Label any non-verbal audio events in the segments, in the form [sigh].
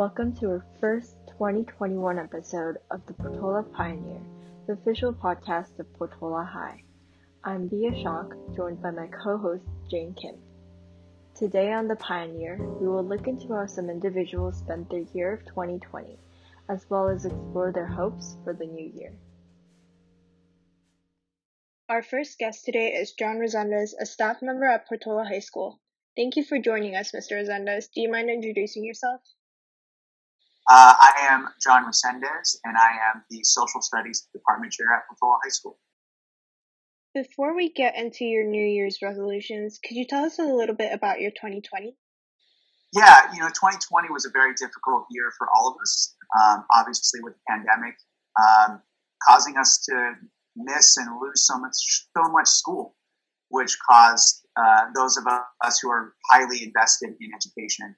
Welcome to our first 2021 episode of the Portola Pioneer, the official podcast of Portola High. I'm Bia Shock, joined by my co-host Jane Kim. Today on the Pioneer, we will look into how some individuals spent their year of 2020, as well as explore their hopes for the new year. Our first guest today is John Resendez, a staff member at Portola High School. Thank you for joining us, Mr. Resendez. Do you mind introducing yourself? Uh, I am John Resendez, and I am the Social Studies Department Chair at Portola High School. Before we get into your New Year's resolutions, could you tell us a little bit about your 2020? Yeah, you know, 2020 was a very difficult year for all of us, um, obviously with the pandemic, um, causing us to miss and lose so much, so much school, which caused uh, those of us who are highly invested in education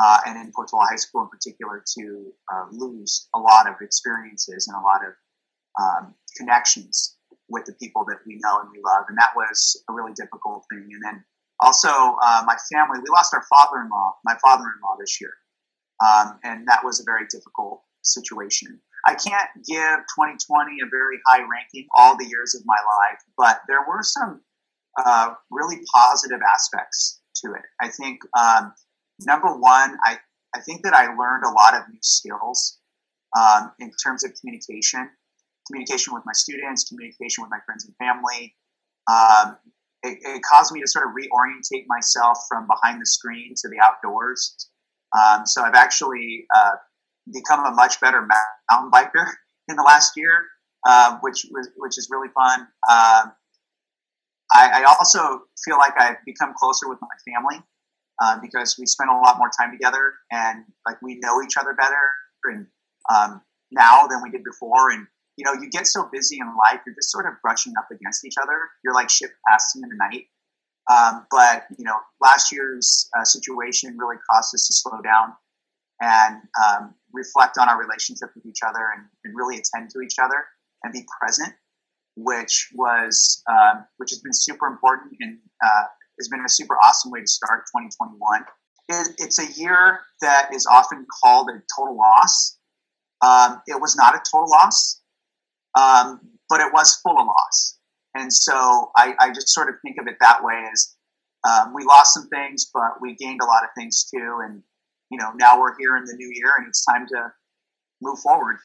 uh, and in Portola High School in particular to uh, lose a lot of experiences and a lot of um, connections with the people that we know and we love. And that was a really difficult thing. And then also, uh, my family, we lost our father in law, my father in law this year. Um, and that was a very difficult situation. I can't give 2020 a very high ranking all the years of my life, but there were some uh, really positive aspects to it. I think um, number one, I, I think that I learned a lot of new skills um, in terms of communication, communication with my students, communication with my friends and family. Um, it, it, caused me to sort of reorientate myself from behind the screen to the outdoors. Um, so I've actually uh, become a much better mountain biker [laughs] in the last year, uh, which was which is really fun. Um, I, I, also feel like I've become closer with my family um, because we spend a lot more time together and like we know each other better and um, now than we did before. And you know, you get so busy in life, you're just sort of brushing up against each other. You're like ship passing in the night. Um, but you know, last year's uh, situation really caused us to slow down and um, reflect on our relationship with each other and, and, really attend to each other and be present, which was um, which has been super important and uh, has been a super awesome way to start 2021. It, it's a year that is often called a total loss. Um, it was not a total loss, um, but it was full of loss. And so I, I, just sort of think of it that way as um, we lost some things, but we gained a lot of things too. And, you know, now we're here in the new year and it's time to move forward.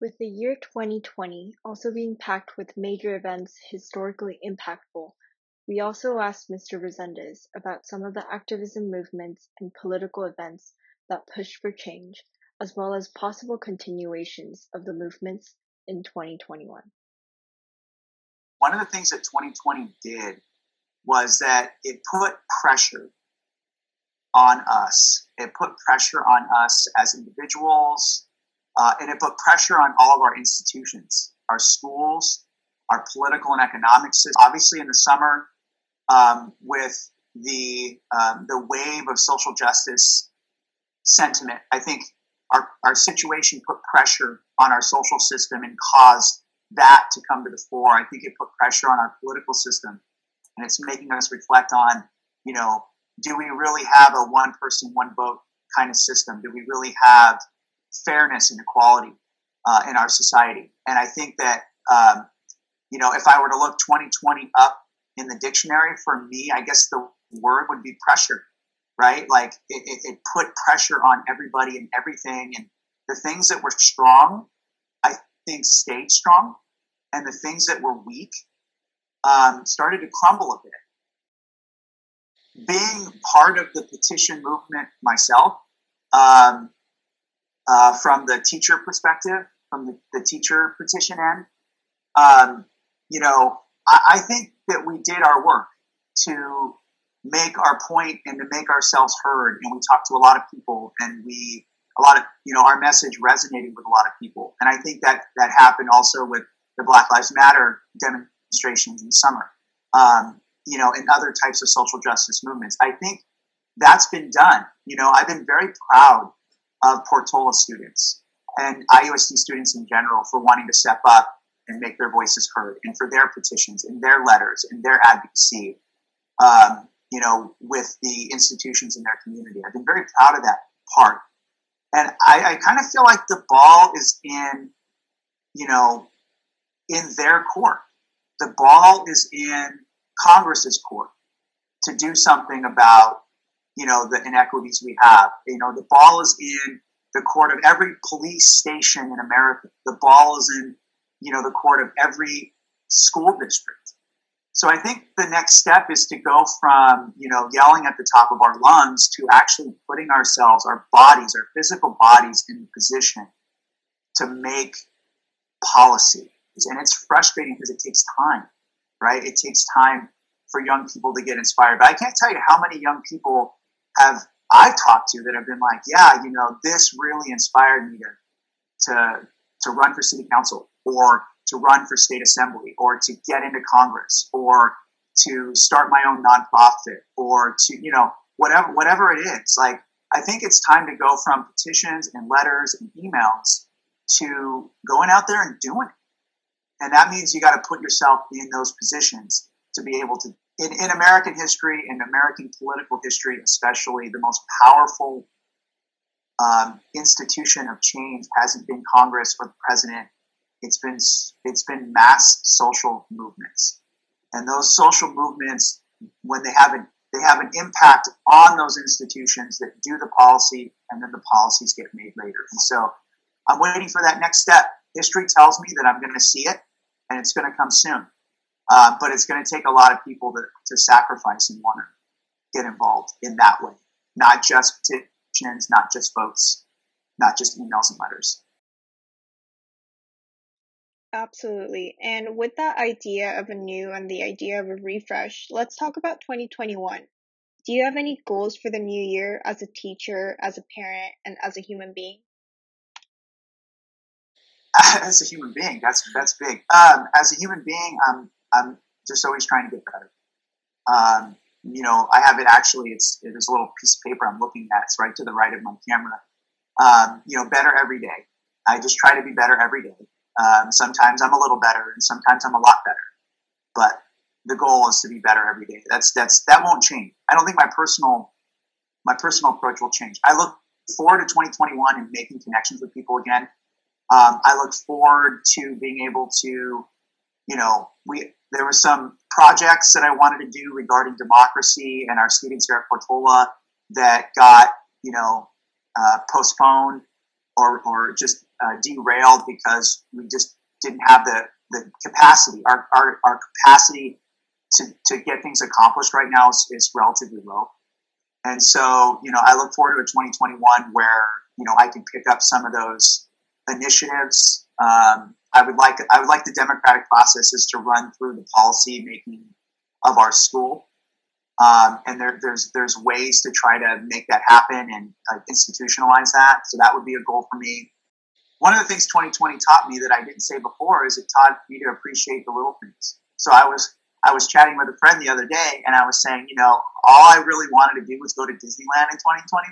With the year 2020 also being packed with major events historically impactful, we also asked Mr. Resendez about some of the activism movements and political events that pushed for change, as well as possible continuations of the movements in 2021. One of the things that 2020 did was that it put pressure on us. It put pressure on us as individuals, uh, and it put pressure on all of our institutions, our schools, our political and economic system. Obviously, in the summer, um, with the um, the wave of social justice sentiment. I think our, our situation put pressure on our social system and caused that to come to the fore. I think it put pressure on our political system, and it's making us reflect on, you know, do we really have a one person, one vote kind of system? Do we really have fairness and equality uh, in our society? And I think that, um, you know, if I were to look 2020 up in the dictionary for me, I guess the word would be pressure, right? Like it, it, it put pressure on everybody and everything. And the things that were strong, I think stayed strong. And the things that were weak um, started to crumble a bit. Being part of the petition movement myself, um, uh, from the teacher perspective, from the, the teacher petition end, um, you know, I, I think that we did our work to make our point and to make ourselves heard. And we talked to a lot of people, and we a lot of you know our message resonated with a lot of people. And I think that that happened also with the Black Lives Matter demonstrations in summer. Um, you know, and other types of social justice movements. I think that's been done. You know, I've been very proud of Portola students and IUSD students in general for wanting to step up and make their voices heard and for their petitions and their letters and their advocacy, um, you know, with the institutions in their community. I've been very proud of that part. And I, I kind of feel like the ball is in, you know, in their court. The ball is in Congress's court to do something about, you know, the inequities we have. You know, the ball is in the court of every police station in America. The ball is in, you know, the court of every school district. So I think the next step is to go from, you know, yelling at the top of our lungs to actually putting ourselves, our bodies, our physical bodies in position to make policy. And it's frustrating because it takes time, right? It takes time for young people to get inspired. But I can't tell you how many young people have I've talked to that have been like, yeah, you know, this really inspired me to to to run for city council or to run for state assembly or to get into Congress or to start my own nonprofit or to, you know, whatever, whatever it is. Like, I think it's time to go from petitions and letters and emails to going out there and doing it. And that means you got to put yourself in those positions to be able to. In, in American history, in American political history, especially, the most powerful um, institution of change hasn't been Congress or the president it's been it's been mass social movements, and those social movements, when they have an they have an impact on those institutions that do the policy, and then the policies get made later. And so, I'm waiting for that next step. History tells me that I'm going to see it, and it's going to come soon. Uh, but it's going to take a lot of people to, to sacrifice and want to get involved in that way, not just petitions, not just votes, not just emails and letters. Absolutely. And with that idea of a new and the idea of a refresh, let's talk about 2021. Do you have any goals for the new year as a teacher, as a parent, and as a human being? [laughs] As a human being, that's that's big. Um, as a human being, I'm I'm just always trying to get better. Um, you know, I have it actually. It's it's a little piece of paper I'm looking at. It's right to the right of my camera. Um, you know, better every day. I just try to be better every day. Um, sometimes I'm a little better, and sometimes I'm a lot better. But the goal is to be better every day. That's that's that won't change. I don't think my personal my personal approach will change. I look forward to 2021 and making connections with people again. Um, I look forward to being able to, you know, we there were some projects that I wanted to do regarding democracy and our students here at Portola that got, you know, uh, postponed or, or just uh, derailed because we just didn't have the, the capacity. Our, our, our capacity to, to get things accomplished right now is, is relatively low. And so, you know, I look forward to a 2021 where, you know, I can pick up some of those initiatives. Um, I would like I would like the democratic processes to run through the policy making of our school, um, and there, there's there's ways to try to make that happen and uh, institutionalize that. So that would be a goal for me one of the things 2020 taught me that I didn't say before is it taught me to appreciate the little things. So I was I was chatting with a friend the other day, and I was saying, you know, all I really wanted to do was go to Disneyland in 2021.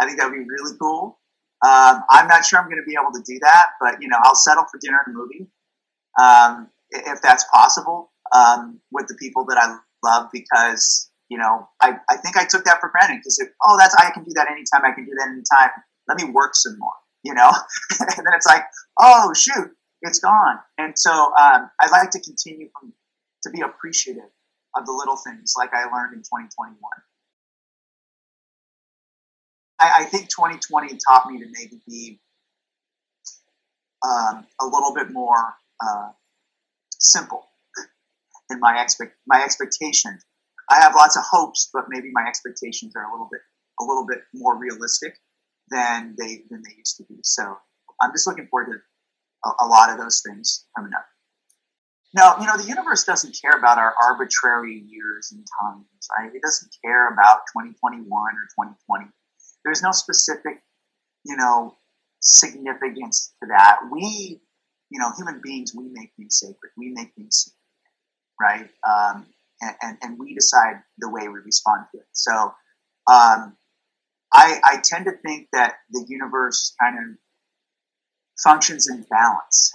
I think that would be really cool. Um, I'm not sure I'm going to be able to do that, but you know, I'll settle for dinner and a movie um, if that's possible um, with the people that I love because you know I, I think I took that for granted because oh that's I can do that anytime I can do that anytime. Let me work some more you know? [laughs] and then it's like, oh, shoot, it's gone. And so um, I'd like to continue to be appreciative of the little things like I learned in 2021. I, I think 2020 taught me to maybe be um, a little bit more uh, simple in my expect my expectations. I have lots of hopes, but maybe my expectations are a little bit a little bit more realistic than they than they used to be. So I'm just looking forward to a, a lot of those things coming up. No, you know, the universe doesn't care about our arbitrary years and times, right? It doesn't care about 2021 or 2020. There's no specific, you know, significance to that. We, you know, human beings, we make things sacred. We make things, right? Um, and, and, and, we decide the way we respond to it. So, um, I, I tend to think that the universe kind of functions in balance.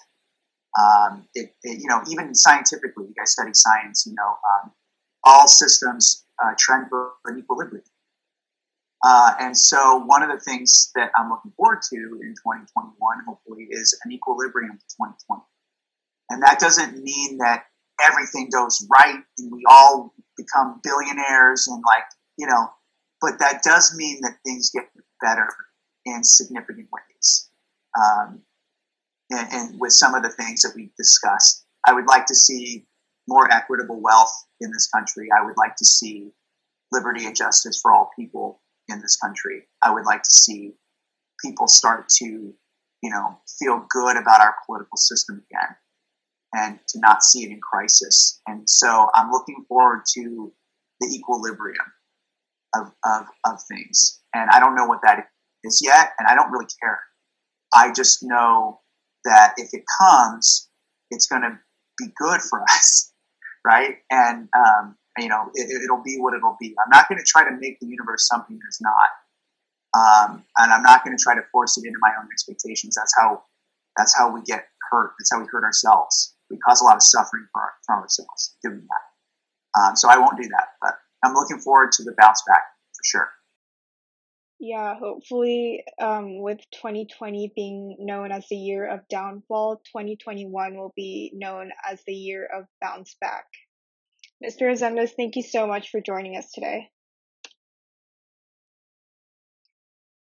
Um, it, it, you know, even scientifically, you guys study science, you know, um, all systems uh, trend for an equilibrium. Uh, and so, one of the things that I'm looking forward to in 2021, hopefully, is an equilibrium to 2020. And that doesn't mean that everything goes right and we all become billionaires and, like, you know, but that does mean that things get better in significant ways. Um, and, and with some of the things that we discussed, I would like to see more equitable wealth in this country. I would like to see liberty and justice for all people in this country. I would like to see people start to, you know, feel good about our political system again and to not see it in crisis. And so I'm looking forward to the equilibrium of, of, of things. And I don't know what that is yet, and I don't really care. I just know that if it comes, it's going to be good for [laughs] us, right? And um, you know, it, will be what it'll be. I'm not going to try to make the universe something that it's not, um, and I'm not going to try to force it into my own expectations. That's how that's how we get hurt. That's how we hurt ourselves. We cause a lot of suffering for, for ourselves doing that. Um, so I won't do that, but I'm looking forward to the bounce back for sure. Yeah, hopefully, um, with 2020 being known as the year of downfall, 2021 will be known as the year of bounce back. Mr. Resendez, thank you so much for joining us today.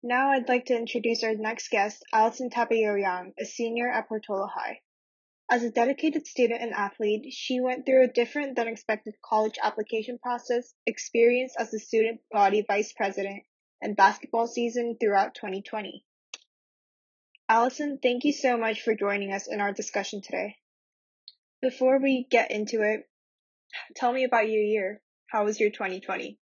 Now I'd like to introduce our next guest, Allison Tapayoyang, a senior at Portola High. As a dedicated student and athlete, she went through a different than expected college application process, experienced as a student body vice president, and basketball season throughout 2020. Allison, thank you so much for joining us in our discussion today. Before we get into it, tell me about your year. How was your 2020?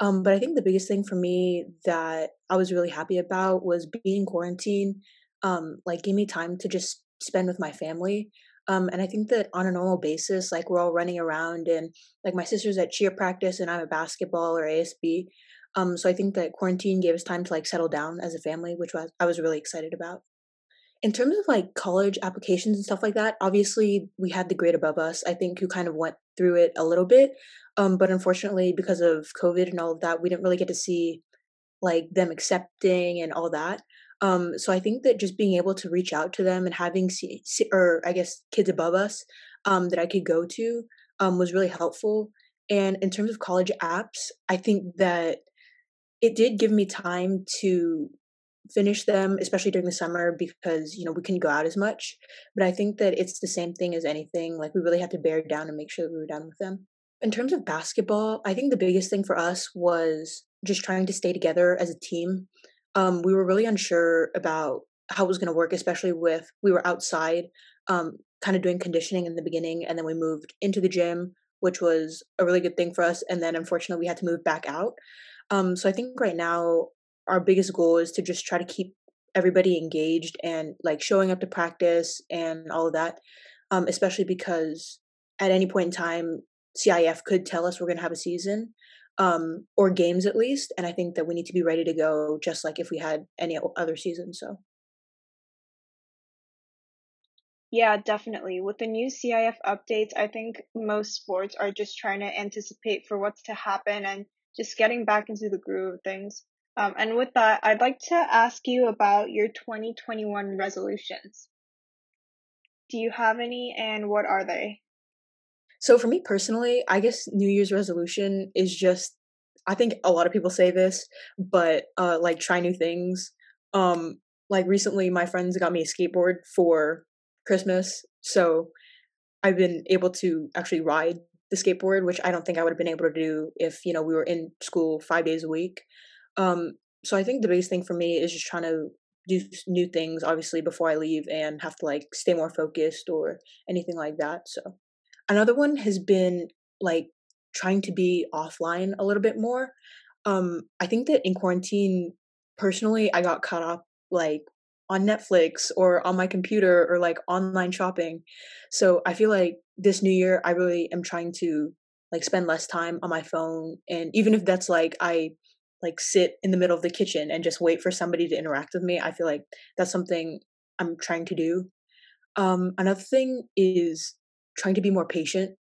Um, but I think the biggest thing for me that I was really happy about was being quarantined. Um, like gave me time to just spend with my family. Um, and I think that on a normal basis, like we're all running around and like my sister's at cheer practice and I'm at basketball or ASB. Um, so I think that quarantine gave us time to like settle down as a family, which was I was really excited about. In terms of like college applications and stuff like that, obviously we had the grade above us. I think who kind of went through it a little bit, um, but unfortunately because of COVID and all of that, we didn't really get to see like them accepting and all that. Um, so I think that just being able to reach out to them and having, see, or I guess kids above us um, that I could go to um, was really helpful. And in terms of college apps, I think that it did give me time to finish them, especially during the summer because, you know, we couldn't go out as much. But I think that it's the same thing as anything. Like we really had to bear down and make sure that we were done with them. In terms of basketball, I think the biggest thing for us was just trying to stay together as a team. Um, we were really unsure about how it was going to work, especially with we were outside, um, kind of doing conditioning in the beginning, and then we moved into the gym, which was a really good thing for us. And then unfortunately, we had to move back out. Um, so I think right now our biggest goal is to just try to keep everybody engaged and like showing up to practice and all of that. Um, especially because at any point in time, CIF could tell us we're going to have a season um, or games at least, and I think that we need to be ready to go just like if we had any other season. So. Yeah, definitely. With the new CIF updates, I think most sports are just trying to anticipate for what's to happen and just getting back into the groove of things. Um, and with that, I'd like to ask you about your 2021 resolutions. Do you have any and what are they? So for me personally, I guess New Year's resolution is just I think a lot of people say this, but uh like try new things. Um like recently my friends got me a skateboard for Christmas, so I've been able to actually ride the skateboard, which I don't think I would have been able to do if you know we were in school five days a week. Um, so I think the biggest thing for me is just trying to do new things, obviously, before I leave, and have to like stay more focused or anything like that. So another one has been like trying to be offline a little bit more. Um, I think that in quarantine, personally, I got caught up like on Netflix or on my computer or like online shopping. So I feel like this new year, I really am trying to like spend less time on my phone. And even if that's like, I like sit in the middle of the kitchen and just wait for somebody to interact with me, I feel like that's something I'm trying to do. Um, another thing is trying to be more patient.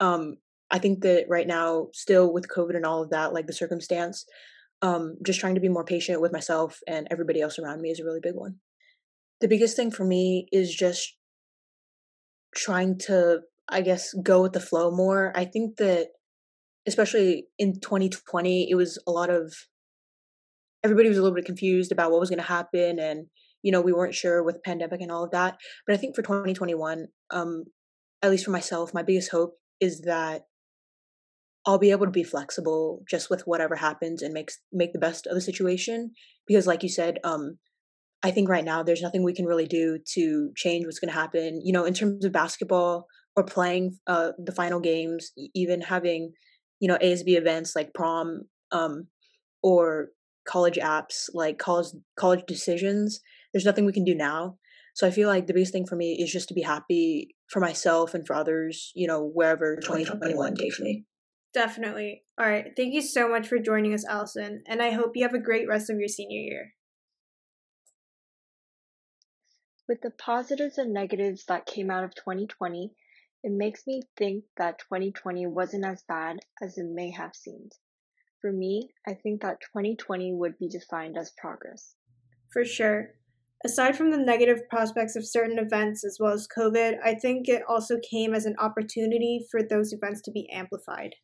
Um, I think that right now, still with COVID and all of that, like the circumstance, um, just trying to be more patient with myself and everybody else around me is a really big one. The biggest thing for me is just trying to, I guess, go with the flow more. I think that, especially in 2020, it was a lot of everybody was a little bit confused about what was going to happen and you know we weren't sure with pandemic and all of that but i think for 2021 um at least for myself my biggest hope is that I'll be able to be flexible just with whatever happens and makes make the best of the situation because like you said um I think right now there's nothing we can really do to change what's going to happen you know in terms of basketball or playing uh the final games even having you know ASB events like prom um or college apps like college college decisions there's nothing we can do now. So I feel like the biggest thing for me is just to be happy for myself and for others you know wherever 2021 takes me Definitely. All right. Thank you so much for joining us, Allison, and I hope you have a great rest of your senior year. With the positives and negatives that came out of 2020, it makes me think that 2020 wasn't as bad as it may have seemed. For me, I think that 2020 would be defined as progress. For sure. Aside from the negative prospects of certain events as well as COVID, I think it also came as an opportunity for those events to be amplified.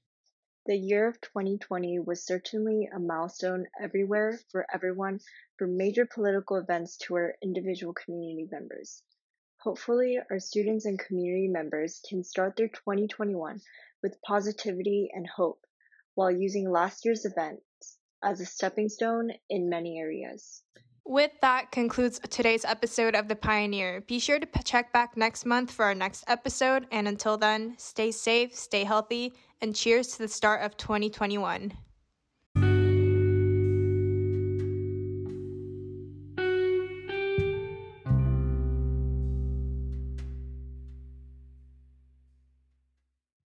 The year of 2020 was certainly a milestone everywhere for everyone, from major political events to our individual community members. Hopefully, our students and community members can start their 2021 with positivity and hope while using last year's events as a stepping stone in many areas. With that concludes today's episode of The Pioneer. Be sure to check back next month for our next episode. And until then, stay safe, stay healthy, and cheers to the start of 2021.